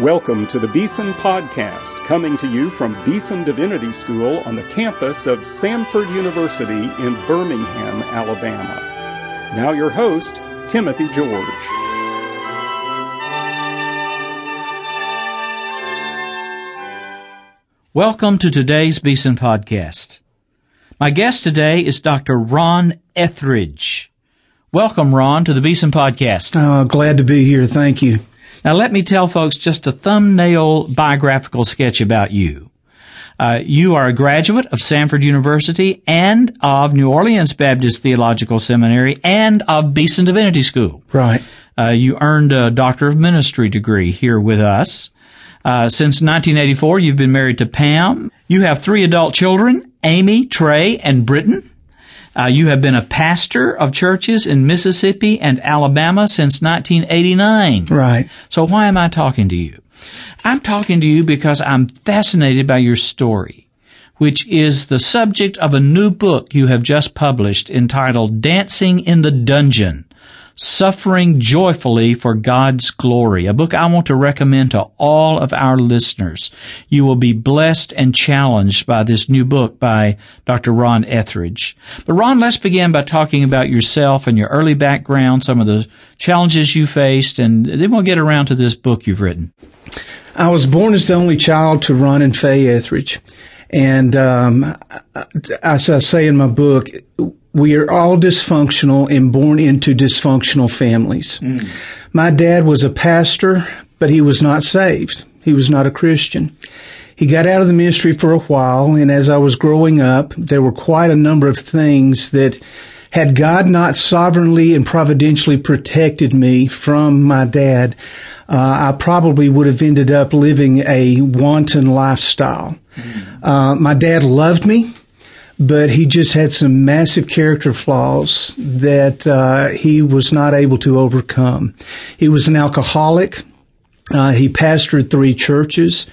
Welcome to the Beeson Podcast, coming to you from Beeson Divinity School on the campus of Samford University in Birmingham, Alabama. Now, your host, Timothy George. Welcome to today's Beeson Podcast. My guest today is Dr. Ron Etheridge. Welcome, Ron, to the Beeson Podcast. Oh, glad to be here. Thank you. Now, let me tell folks just a thumbnail biographical sketch about you. Uh, you are a graduate of Samford University and of New Orleans Baptist Theological Seminary and of Beeson Divinity School. Right. Uh, you earned a Doctor of Ministry degree here with us. Uh, since 1984, you've been married to Pam. You have three adult children, Amy, Trey, and Britton. Uh, you have been a pastor of churches in Mississippi and Alabama since 1989. Right. So why am I talking to you? I'm talking to you because I'm fascinated by your story, which is the subject of a new book you have just published entitled Dancing in the Dungeon Suffering Joyfully for God's Glory, a book I want to recommend to all of our listeners. You will be blessed and challenged by this new book by Dr. Ron Etheridge. But Ron, let's begin by talking about yourself and your early background, some of the challenges you faced, and then we'll get around to this book you've written. I was born as the only child to Ron and Faye Etheridge. And um, as I say in my book, we are all dysfunctional and born into dysfunctional families. Mm. My dad was a pastor, but he was not saved. He was not a Christian. He got out of the ministry for a while, and as I was growing up, there were quite a number of things that had God not sovereignly and providentially protected me from my dad, uh, I probably would have ended up living a wanton lifestyle. Mm. Uh, my dad loved me but he just had some massive character flaws that uh, he was not able to overcome. He was an alcoholic. Uh, he pastored three churches.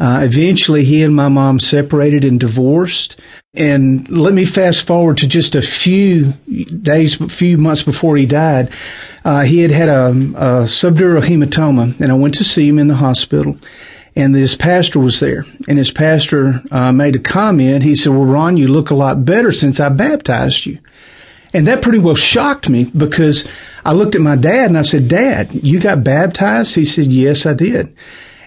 Uh, eventually, he and my mom separated and divorced. And let me fast forward to just a few days, a few months before he died. Uh, he had had a, a subdural hematoma, and I went to see him in the hospital and his pastor was there. And his pastor uh, made a comment. He said, "Well, Ron, you look a lot better since I baptized you." And that pretty well shocked me because I looked at my dad and I said, "Dad, you got baptized?" He said, "Yes, I did."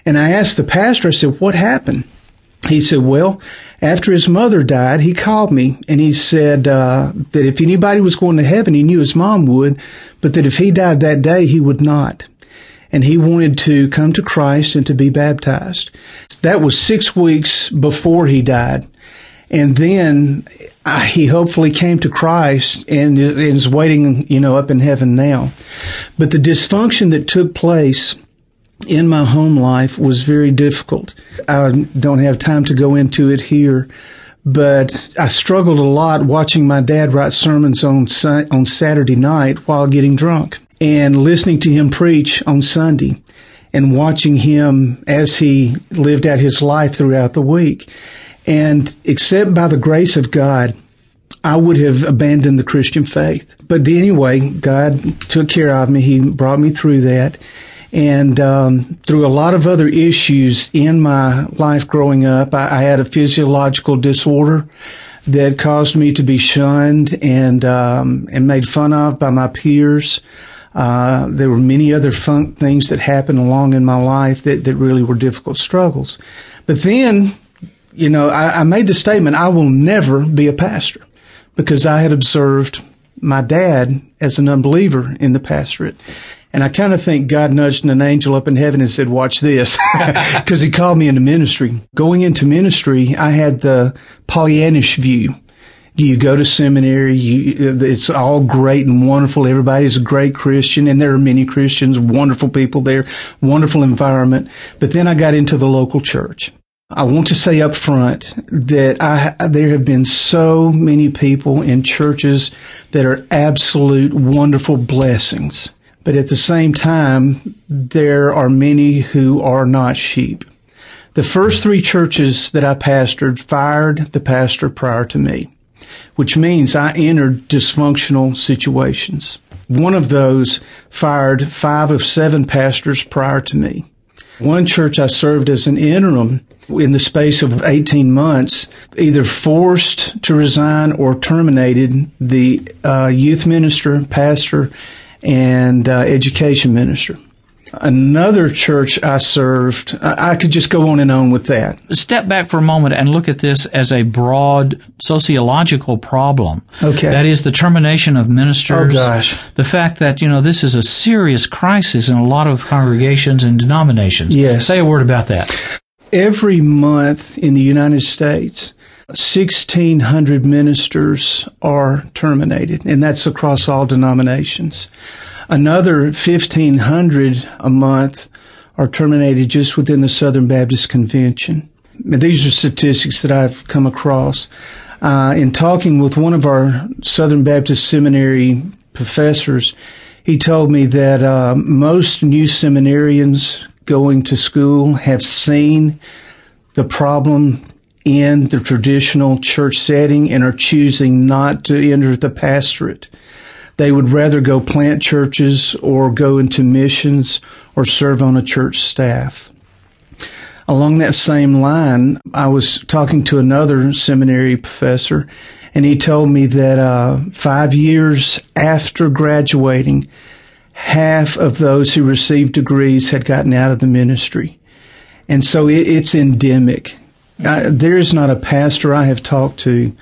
And I asked the pastor, I said, "What happened?" He said, "Well." After his mother died, he called me and he said uh, that if anybody was going to heaven, he knew his mom would, but that if he died that day, he would not and he wanted to come to Christ and to be baptized. That was six weeks before he died. And then uh, he hopefully came to Christ and is, is waiting, you know, up in heaven now. But the dysfunction that took place in my home life was very difficult. I don't have time to go into it here, but I struggled a lot watching my dad write sermons on on Saturday night while getting drunk and listening to him preach on Sunday and watching him as he lived out his life throughout the week. And except by the grace of God, I would have abandoned the Christian faith. But anyway, God took care of me. He brought me through that. And um, through a lot of other issues in my life growing up, I, I, had a physiological disorder that caused me to be shunned and um, and made fun of by my peers. Uh, there were many other fun things that happened along in my life that, that really were difficult struggles. But then, you know, I, I made the statement, I will never be a pastor because I had observed my dad as an unbeliever in the pastorate. And I kind of think God nudged an angel up in heaven and said, watch this, because he called me into ministry. Going into ministry, I had the Pollyannish view you go to seminary, you, it's all great and wonderful. Everybody's a great Christian and there are many Christians, wonderful people there, wonderful environment. But then I got into the local church. I want to say up front that I, there have been so many people in churches that are absolute wonderful blessings. But at the same time, there are many who are not sheep. The first three churches that I pastored fired the pastor prior to me which means I entered dysfunctional situations. One of those fired five of seven pastors prior to me. One church I served as an interim in the space of 18 months, either forced to resign or terminated the uh, youth minister, pastor, and uh, education minister. Another church I served, I could just go on and on with that. Step back for a moment and look at this as a broad sociological problem. Okay. That is the termination of ministers. Oh, gosh. The fact that, you know, this is a serious crisis in a lot of congregations and denominations. Yes. Say a word about that. Every month in the United States, 1,600 ministers are terminated, and that's across all denominations. Another 1,500 a month are terminated just within the Southern Baptist Convention. These are statistics that I've come across. Uh, in talking with one of our Southern Baptist Seminary professors, he told me that uh, most new seminarians going to school have seen the problem in the traditional church setting and are choosing not to enter the pastorate. They would rather go plant churches or go into missions or serve on a church staff. Along that same line, I was talking to another seminary professor, and he told me that uh, five years after graduating, half of those who received degrees had gotten out of the ministry. And so it, it's endemic. I, there is not a pastor I have talked to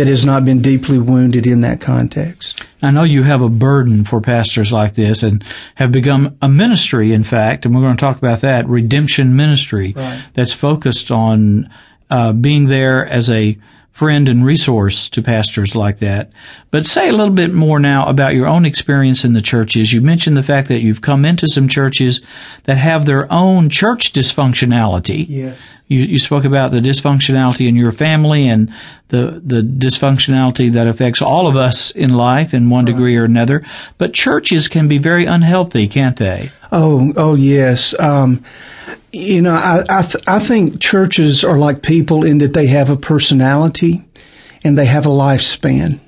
that has not been deeply wounded in that context. I know you have a burden for pastors like this and have become a ministry, in fact, and we're going to talk about that, redemption ministry, right. that's focused on uh, being there as a friend and resource to pastors like that. But say a little bit more now about your own experience in the churches. You mentioned the fact that you've come into some churches that have their own church dysfunctionality. Yes. You, you spoke about the dysfunctionality in your family and the, the dysfunctionality that affects all of us in life in one right. degree or another. But churches can be very unhealthy, can't they? Oh, oh yes. Um, you know, I I, th- I think churches are like people in that they have a personality and they have a lifespan.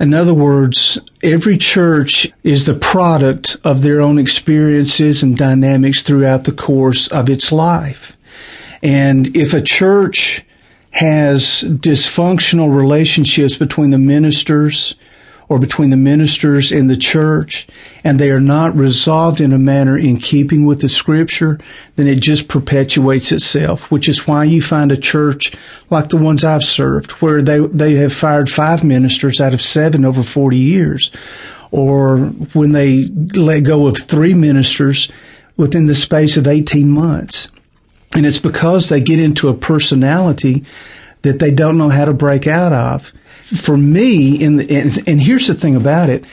In other words, every church is the product of their own experiences and dynamics throughout the course of its life. And if a church has dysfunctional relationships between the ministers or between the ministers and the church, and they are not resolved in a manner in keeping with the scripture, then it just perpetuates itself, which is why you find a church like the ones I've served, where they, they have fired five ministers out of seven over 40 years, or when they let go of three ministers within the space of 18 months. And it's because they get into a personality that they don't know how to break out of. For me, in the, and, and here's the thing about it,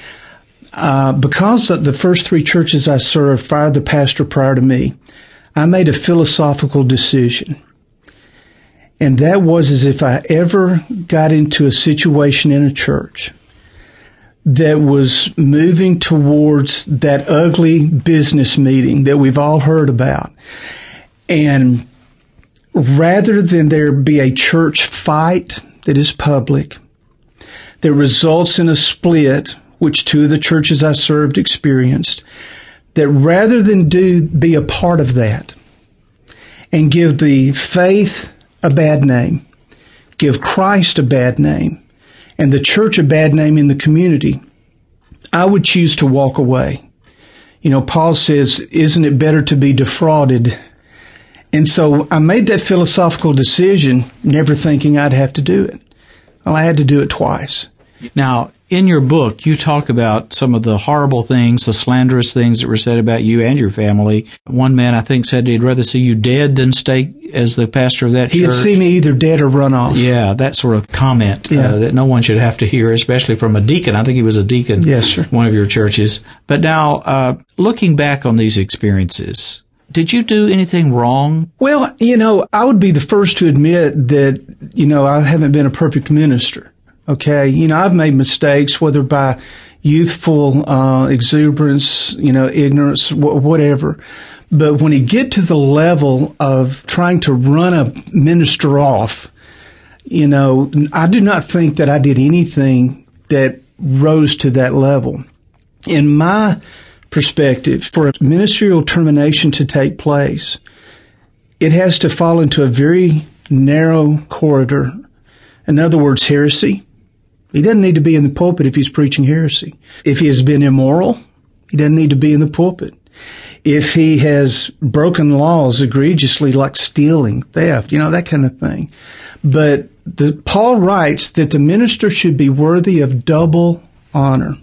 uh, because the first three churches I served fired the pastor prior to me, I made a philosophical decision. And that was as if I ever got into a situation in a church that was moving towards that ugly business meeting that we've all heard about. And rather than there be a church fight that is public, that results in a split, which two of the churches I served experienced, that rather than do be a part of that and give the faith a bad name, give Christ a bad name, and the church a bad name in the community, I would choose to walk away. You know, Paul says, isn't it better to be defrauded and so I made that philosophical decision, never thinking I'd have to do it. Well, I had to do it twice. Now, in your book, you talk about some of the horrible things, the slanderous things that were said about you and your family. One man, I think, said he'd rather see you dead than stay as the pastor of that he'd church. He'd see me either dead or run off. Yeah, that sort of comment yeah. uh, that no one should have to hear, especially from a deacon. I think he was a deacon. Yes, sir. One of your churches. But now, uh, looking back on these experiences, did you do anything wrong? Well, you know, I would be the first to admit that, you know, I haven't been a perfect minister. Okay. You know, I've made mistakes, whether by youthful uh, exuberance, you know, ignorance, wh- whatever. But when you get to the level of trying to run a minister off, you know, I do not think that I did anything that rose to that level. In my perspective, for a ministerial termination to take place, it has to fall into a very narrow corridor. In other words, heresy. He doesn't need to be in the pulpit if he's preaching heresy. If he has been immoral, he doesn't need to be in the pulpit. If he has broken laws egregiously, like stealing, theft, you know, that kind of thing. But the, Paul writes that the minister should be worthy of double honor.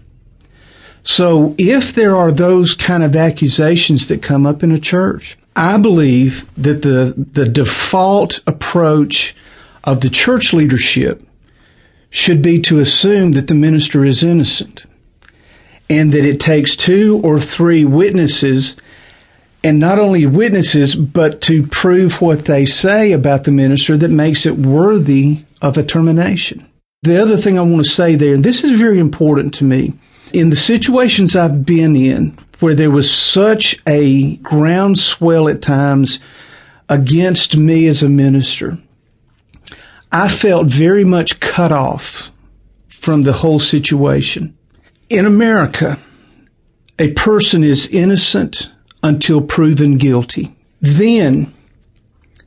So if there are those kind of accusations that come up in a church, I believe that the, the default approach of the church leadership should be to assume that the minister is innocent and that it takes two or three witnesses and not only witnesses, but to prove what they say about the minister that makes it worthy of a termination. The other thing I want to say there, and this is very important to me, in the situations I've been in where there was such a groundswell at times against me as a minister, I felt very much cut off from the whole situation. In America, a person is innocent until proven guilty. Then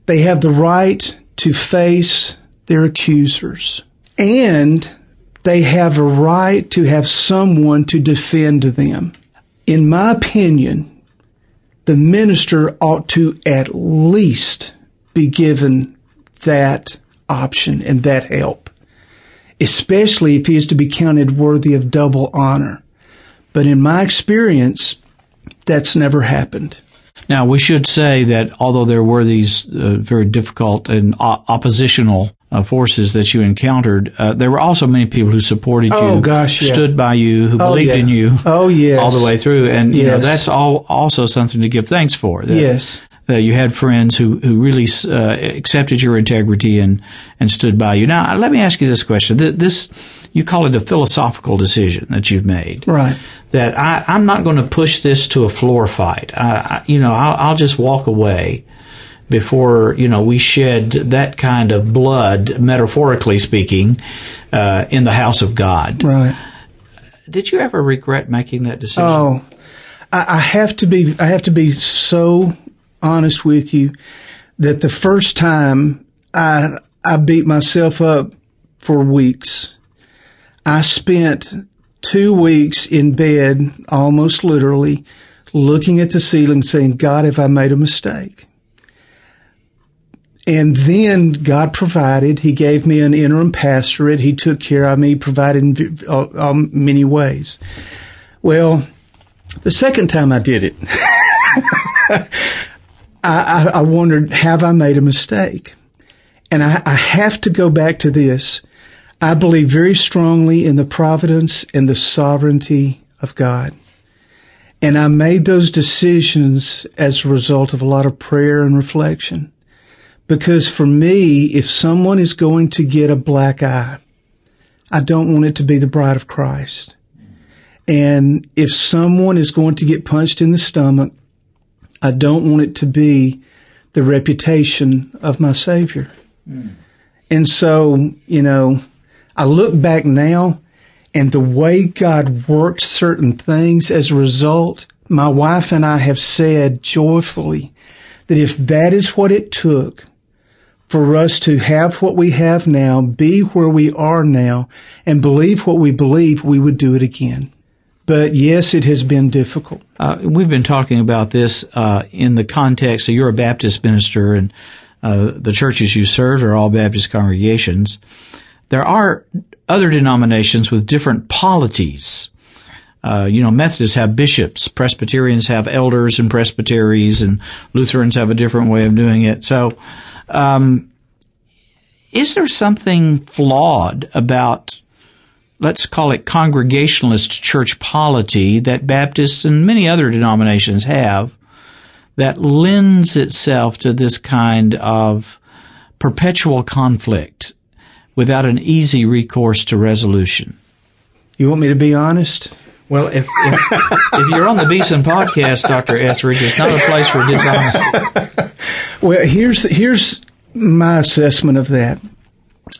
they have the right to face their accusers and they have a right to have someone to defend them. In my opinion, the minister ought to at least be given that option and that help, especially if he is to be counted worthy of double honor. But in my experience, that's never happened. Now, we should say that although there were these uh, very difficult and o- oppositional uh, forces that you encountered, uh, there were also many people who supported Oh, you, gosh, yeah. stood by you, who Oh, believed yeah. in you Oh, yes. all the way through. And you know, that's all also something to give thanks for. That, Yes. That you had friends who, who really uh, accepted your integrity and, and stood by you. Now, let me ask you this question. This, you call it a philosophical decision that you've made Right. that I, I'm not going to push this to a floor fight. I, I, you know, I'll, I'll just walk away before you know we shed that kind of blood, metaphorically speaking, uh, in the house of God. Right. Did you ever regret making that decision? Oh, I, I have to be. I have to be so honest with you that the first time I I beat myself up for weeks. I spent two weeks in bed, almost literally, looking at the ceiling, saying, "God, have I made a mistake?" And then God provided. He gave me an interim pastorate. He took care of me, provided in uh, um, many ways. Well, the second time I did it, I, I, I wondered, have I made a mistake? And I, I have to go back to this. I believe very strongly in the providence and the sovereignty of God. And I made those decisions as a result of a lot of prayer and reflection. Because for me, if someone is going to get a black eye, I don't want it to be the bride of Christ. And if someone is going to get punched in the stomach, I don't want it to be the reputation of my Savior. Hmm. And so, you know, I look back now and the way God worked certain things as a result, my wife and I have said joyfully that if that is what it took for us to have what we have now, be where we are now, and believe what we believe, we would do it again. But yes, it has been difficult. Uh, we've been talking about this uh, in the context of you're a Baptist minister and uh, the churches you serve are all Baptist congregations. There are other denominations with different polities. Uh, you know, Methodists have bishops, Presbyterians have elders and presbyteries, and Lutherans have a different way of doing it. So, um, is there something flawed about let's call it congregationalist church polity that Baptists and many other denominations have that lends itself to this kind of perpetual conflict without an easy recourse to resolution. You want me to be honest? Well, if, if, if you're on the Beeson podcast, Dr. Etheridge, it's not a place for dishonesty. Well, here's here's my assessment of that.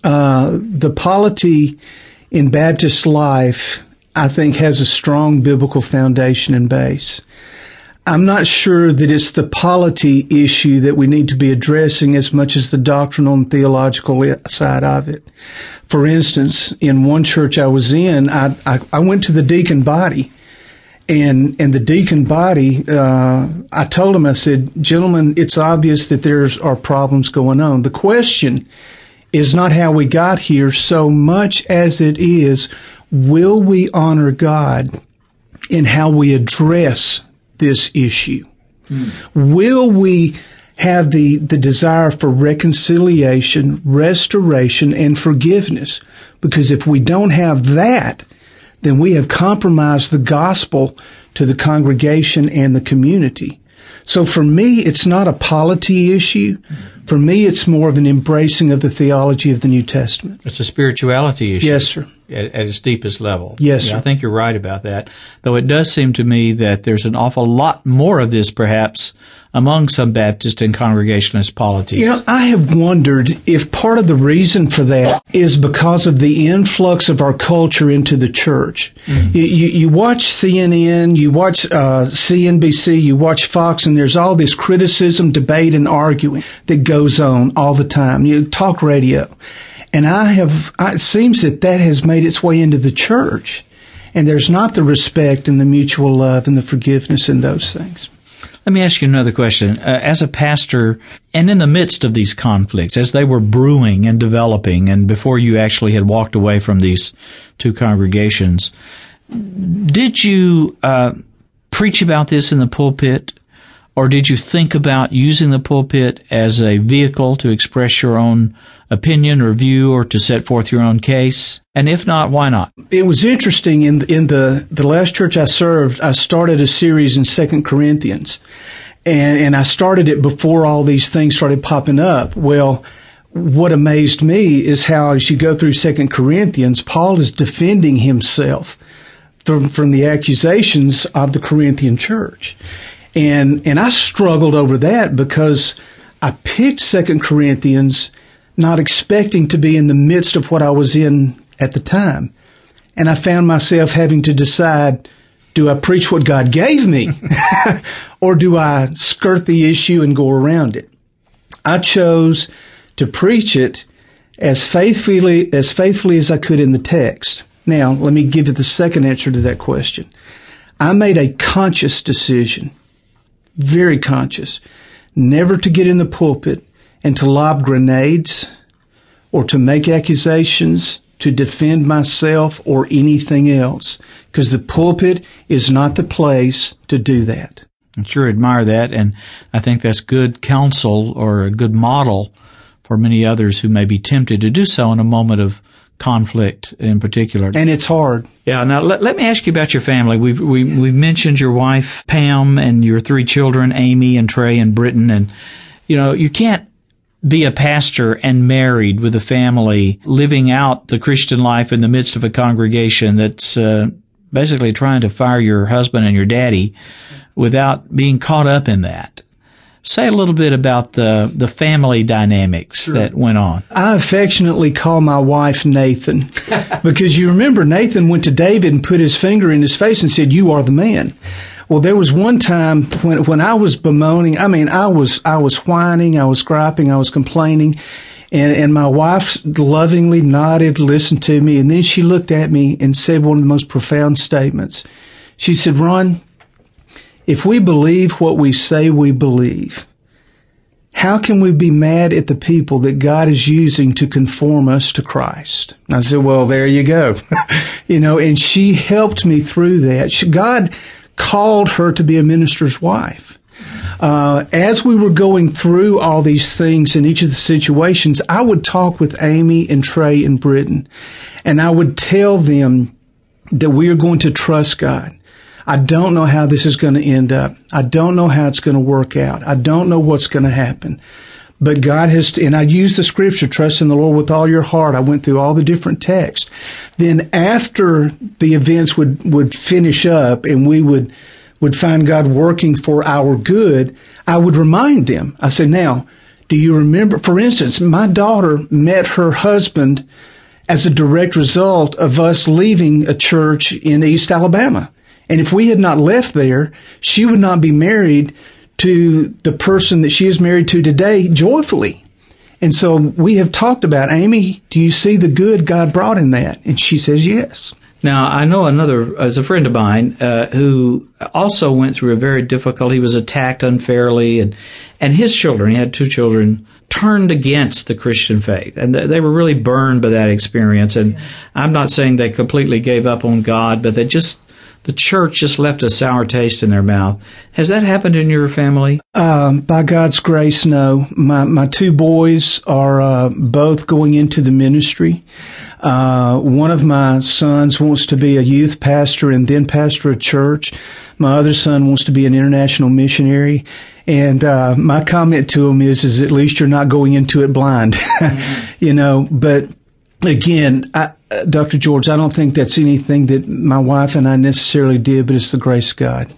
Uh, the polity in Baptist life I think has a strong biblical foundation and base. I'm not sure that it's the polity issue that we need to be addressing as much as the doctrinal and theological side of it. For instance, in one church I was in, I, I, I went to the deacon body and and the deacon body, uh, I told him, I said, gentlemen, it's obvious that there are problems going on. The question is not how we got here so much as it is, will we honor God in how we address this issue? Mm. Will we have the, the desire for reconciliation, restoration, and forgiveness? Because if we don't have that, then we have compromised the gospel to the congregation and the community. So for me, it's not a polity issue. For me, it's more of an embracing of the theology of the New Testament. It's a spirituality issue. Yes, sir. At, at its deepest level. Yes, yeah, I think you're right about that. Though it does seem to me that there's an awful lot more of this, perhaps, among some Baptist and Congregationalist polities. You know, I have wondered if part of the reason for that is because of the influx of our culture into the church. Mm-hmm. You, you, you, watch CNN, you watch uh, CNBC, you watch Fox, and there's all this criticism, debate, and arguing that goes on all the time. You talk radio. And I have, it seems that that has made its way into the church. And there's not the respect and the mutual love and the forgiveness and those things. Let me ask you another question. Uh, as a pastor, and in the midst of these conflicts, as they were brewing and developing, and before you actually had walked away from these two congregations, did you uh, preach about this in the pulpit? Or did you think about using the pulpit as a vehicle to express your own opinion or view or to set forth your own case? And if not, why not? It was interesting in the, in the, the last church I served, I started a series in Second Corinthians. And, and I started it before all these things started popping up. Well, what amazed me is how as you go through Second Corinthians, Paul is defending himself from, from the accusations of the Corinthian church. And, and I struggled over that because I picked Second Corinthians not expecting to be in the midst of what I was in at the time. And I found myself having to decide, do I preach what God gave me or do I skirt the issue and go around it? I chose to preach it as faithfully, as faithfully as I could in the text. Now, let me give you the second answer to that question. I made a conscious decision very conscious, never to get in the pulpit and to lob grenades or to make accusations to defend myself or anything else because the pulpit is not the place to do that. I sure admire that and I think that's good counsel or a good model for many others who may be tempted to do so in a moment of conflict in particular. And it's hard. Yeah. Now let, let me ask you about your family. We've, we, have we have mentioned your wife, Pam, and your three children, Amy and Trey and Britton. And, you know, you can't be a pastor and married with a family living out the Christian life in the midst of a congregation that's, uh, basically trying to fire your husband and your daddy without being caught up in that. Say a little bit about the, the family dynamics sure. that went on. I affectionately call my wife Nathan because you remember Nathan went to David and put his finger in his face and said, you are the man. Well, there was one time when, when I was bemoaning, I mean, I was, I was whining, I was griping, I was complaining. And, and my wife lovingly nodded, listened to me, and then she looked at me and said one of the most profound statements. She said, Ron, if we believe what we say we believe, how can we be mad at the people that God is using to conform us to Christ? I said, well, there you go. you know, and she helped me through that. She, God called her to be a minister's wife. Uh, as we were going through all these things in each of the situations, I would talk with Amy and Trey and Britton, and I would tell them that we are going to trust God. I don't know how this is going to end up. I don't know how it's going to work out. I don't know what's going to happen. But God has, and I used the scripture, trust in the Lord with all your heart. I went through all the different texts. Then after the events would, would finish up and we would, would find God working for our good, I would remind them. I said, now, do you remember, for instance, my daughter met her husband as a direct result of us leaving a church in East Alabama. And if we had not left there, she would not be married to the person that she is married to today joyfully. And so we have talked about, Amy, do you see the good God brought in that? And she says, yes. Now, I know another, as a friend of mine, uh, who also went through a very difficult, he was attacked unfairly and, and his children, he had two children, turned against the Christian faith. And they were really burned by that experience. And I'm not saying they completely gave up on God, but they just the church just left a sour taste in their mouth. Has that happened in your family? Um, by God's grace, no. My my two boys are uh, both going into the ministry. Uh, one of my sons wants to be a youth pastor and then pastor a church. My other son wants to be an international missionary. And uh, my comment to him is, is at least you're not going into it blind, mm-hmm. you know. But again, I, Dr. George, I don't think that's anything that my wife and I necessarily did, but it's the grace of God.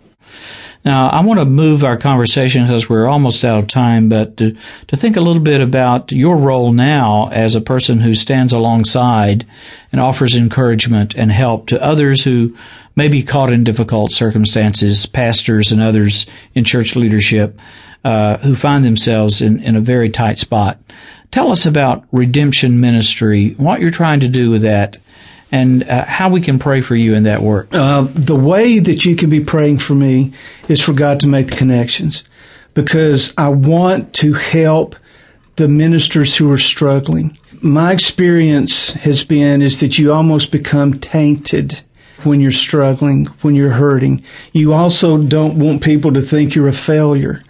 Now, I want to move our conversation because we're almost out of time, but to, to think a little bit about your role now as a person who stands alongside and offers encouragement and help to others who may be caught in difficult circumstances, pastors and others in church leadership uh, who find themselves in, in a very tight spot. Tell us about Redemption Ministry, what you're trying to do with that, and uh, how we can pray for you in that work. Uh, the way that you can be praying for me is for God to make the connections because I want to help the ministers who are struggling. My experience has been is that you almost become tainted when you're struggling, when you're hurting. You also don't want people to think you're a failure.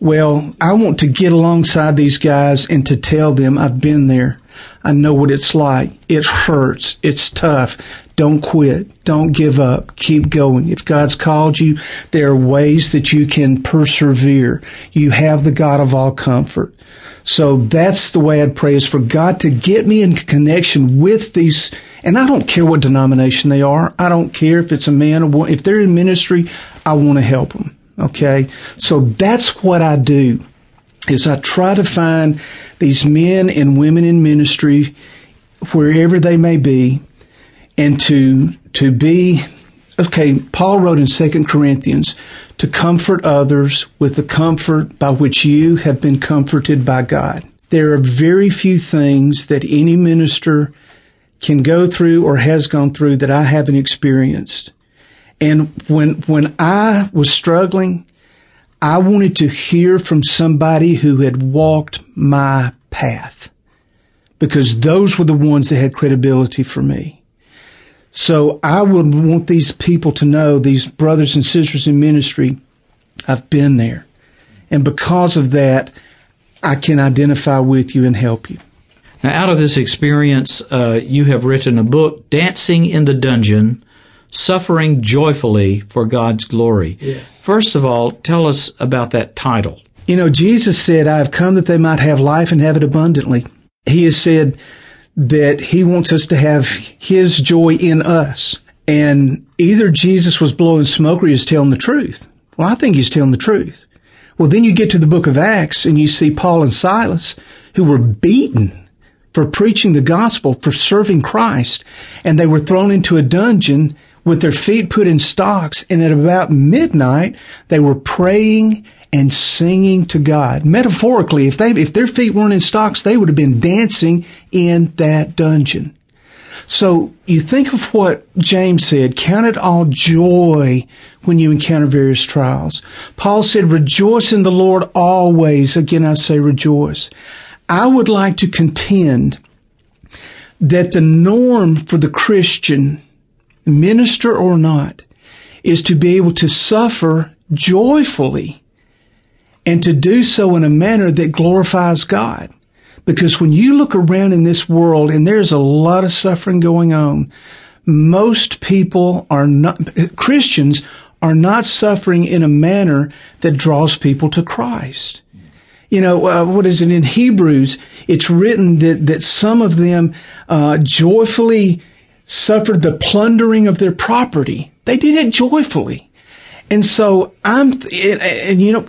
Well, I want to get alongside these guys and to tell them I've been there. I know what it's like. It hurts. It's tough. Don't quit. Don't give up. Keep going. If God's called you, there are ways that you can persevere. You have the God of all comfort. So that's the way I'd pray is for God to get me in connection with these. And I don't care what denomination they are. I don't care if it's a man or woman. If they're in ministry, I want to help them. Okay. So that's what I do is I try to find these men and women in ministry wherever they may be and to, to be, okay, Paul wrote in Second Corinthians to comfort others with the comfort by which you have been comforted by God. There are very few things that any minister can go through or has gone through that I haven't experienced. And when, when I was struggling, I wanted to hear from somebody who had walked my path because those were the ones that had credibility for me. So I would want these people to know, these brothers and sisters in ministry, I've been there. And because of that, I can identify with you and help you. Now, out of this experience, uh, you have written a book, Dancing in the Dungeon suffering joyfully for God's glory. Yes. First of all, tell us about that title. You know, Jesus said, I have come that they might have life and have it abundantly. He has said that he wants us to have his joy in us. And either Jesus was blowing smoke or he was telling the truth. Well, I think he's telling the truth. Well, then you get to the book of Acts and you see Paul and Silas who were beaten for preaching the gospel, for serving Christ, and they were thrown into a dungeon with their feet put in stocks. And at about midnight, they were praying and singing to God. Metaphorically, if they, if their feet weren't in stocks, they would have been dancing in that dungeon. So you think of what James said, count it all joy when you encounter various trials. Paul said, rejoice in the Lord always. Again, I say rejoice. I would like to contend that the norm for the Christian minister or not, is to be able to suffer joyfully and to do so in a manner that glorifies God. Because when you look around in this world and there's a lot of suffering going on, most people are not, Christians are not suffering in a manner that draws people to Christ. You know, uh, what is it in Hebrews? It's written that, that some of them, uh, joyfully suffered the plundering of their property. They did it joyfully. And so I'm, and, and, you know,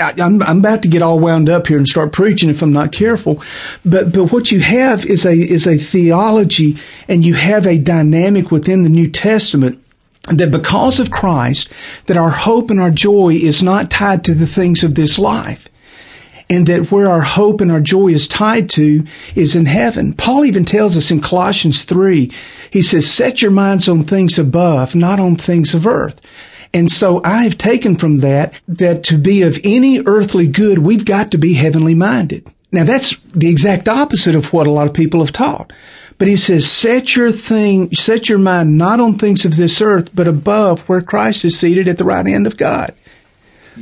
I, am I'm about to get all wound up here and start preaching if I'm not careful. But but what you have is a is a theology, and you have a dynamic within the New Testament that because of Christ, that our hope and our joy is not tied to the things of this life. And that where our hope and our joy is tied to is in heaven. Paul even tells us in Colossians 3, he says, set your minds on things above, not on things of earth. And so I have taken from that that to be of any earthly good, we've got to be heavenly minded. Now that's the exact opposite of what a lot of people have taught. But he says, set your thing, set your mind not on things of this earth, but above where Christ is seated at the right hand of God.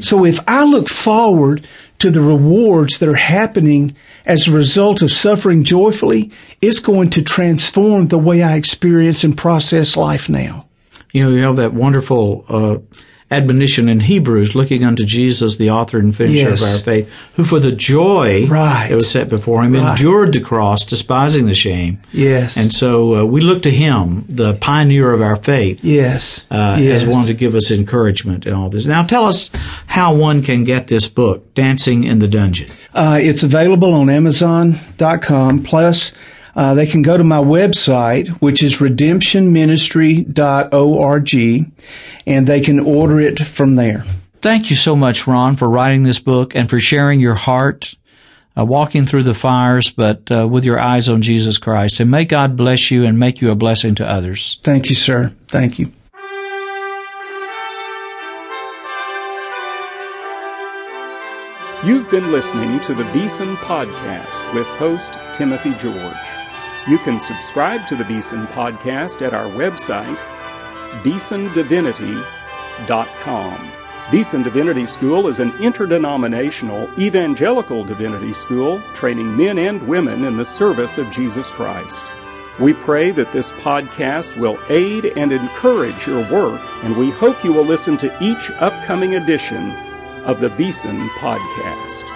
So if I look forward to the rewards that are happening as a result of suffering joyfully, it's going to transform the way I experience and process life now. You know, you have that wonderful uh, admonition in Hebrews, looking unto Jesus, the author and finisher yes. of our faith, who for the joy right. that was set before him right. endured the cross, despising the shame. Yes. And so uh, we look to him, the pioneer of our faith. Yes. Uh, yes. As one to give us encouragement in all this. Now tell us how one can get this book, Dancing in the Dungeon. Uh, it's available on Amazon.com. Plus, uh, they can go to my website, which is redemptionministry.org, and they can order it from there. Thank you so much, Ron, for writing this book and for sharing your heart, uh, walking through the fires, but uh, with your eyes on Jesus Christ. And may God bless you and make you a blessing to others. Thank you, sir. Thank you. You've been listening to the Beeson Podcast with host Timothy George. You can subscribe to the Beeson podcast at our website, beesondivinity.com. Beeson Divinity School is an interdenominational evangelical divinity school training men and women in the service of Jesus Christ. We pray that this podcast will aid and encourage your work, and we hope you will listen to each upcoming edition of the Beeson Podcast.